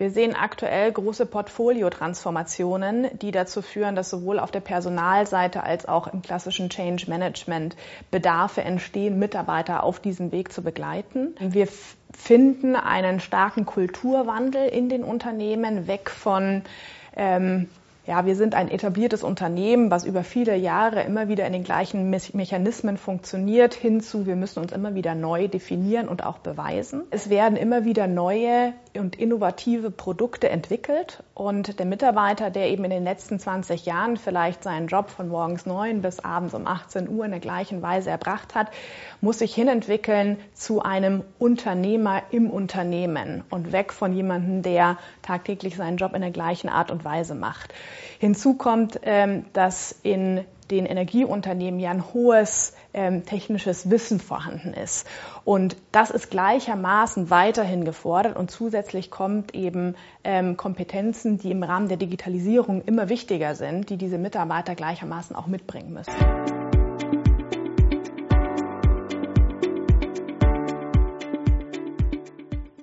Wir sehen aktuell große Portfoliotransformationen, die dazu führen, dass sowohl auf der Personalseite als auch im klassischen Change Management Bedarfe entstehen, Mitarbeiter auf diesem Weg zu begleiten. Wir finden einen starken Kulturwandel in den Unternehmen weg von ähm, ja, wir sind ein etabliertes Unternehmen, was über viele Jahre immer wieder in den gleichen Me Mechanismen funktioniert, hinzu, wir müssen uns immer wieder neu definieren und auch beweisen. Es werden immer wieder neue und innovative Produkte entwickelt und der Mitarbeiter, der eben in den letzten 20 Jahren vielleicht seinen Job von morgens 9 bis abends um 18 Uhr in der gleichen Weise erbracht hat, muss sich hinentwickeln zu einem Unternehmer im Unternehmen und weg von jemandem, der tagtäglich seinen Job in der gleichen Art und Weise macht. Hinzu kommt, ähm, dass in den Energieunternehmen ja ein hohes ähm, technisches Wissen vorhanden ist. Und das ist gleichermaßen weiterhin gefordert und zusätzlich kommt eben ähm, Kompetenzen, die im Rahmen der Digitalisierung immer wichtiger sind, die diese Mitarbeiter gleichermaßen auch mitbringen müssen.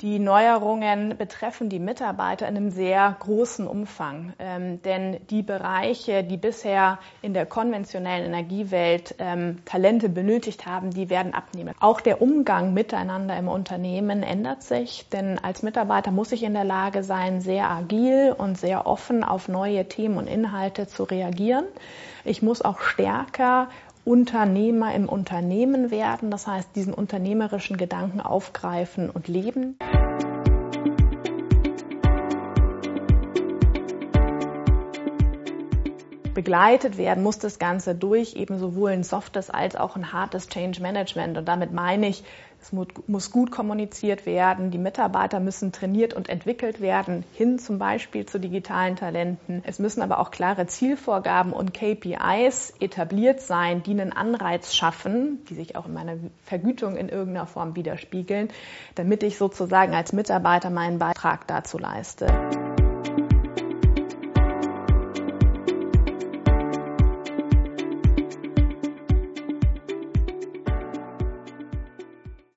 Die Neuerungen betreffen die Mitarbeiter in einem sehr großen Umfang, ähm, denn die Bereiche, die bisher in der konventionellen Energiewelt ähm, Talente benötigt haben, die werden abnehmen. Auch der Umgang miteinander im Unternehmen ändert sich, denn als Mitarbeiter muss ich in der Lage sein, sehr agil und sehr offen auf neue Themen und Inhalte zu reagieren. Ich muss auch stärker Unternehmer im Unternehmen werden, das heißt diesen unternehmerischen Gedanken aufgreifen und leben. Begleitet werden muss das Ganze durch eben sowohl ein softes als auch ein hartes Change Management. Und damit meine ich, es muss gut kommuniziert werden, die Mitarbeiter müssen trainiert und entwickelt werden, hin zum Beispiel zu digitalen Talenten. Es müssen aber auch klare Zielvorgaben und KPIs etabliert sein, die einen Anreiz schaffen, die sich auch in meiner Vergütung in irgendeiner Form widerspiegeln, damit ich sozusagen als Mitarbeiter meinen Beitrag dazu leiste.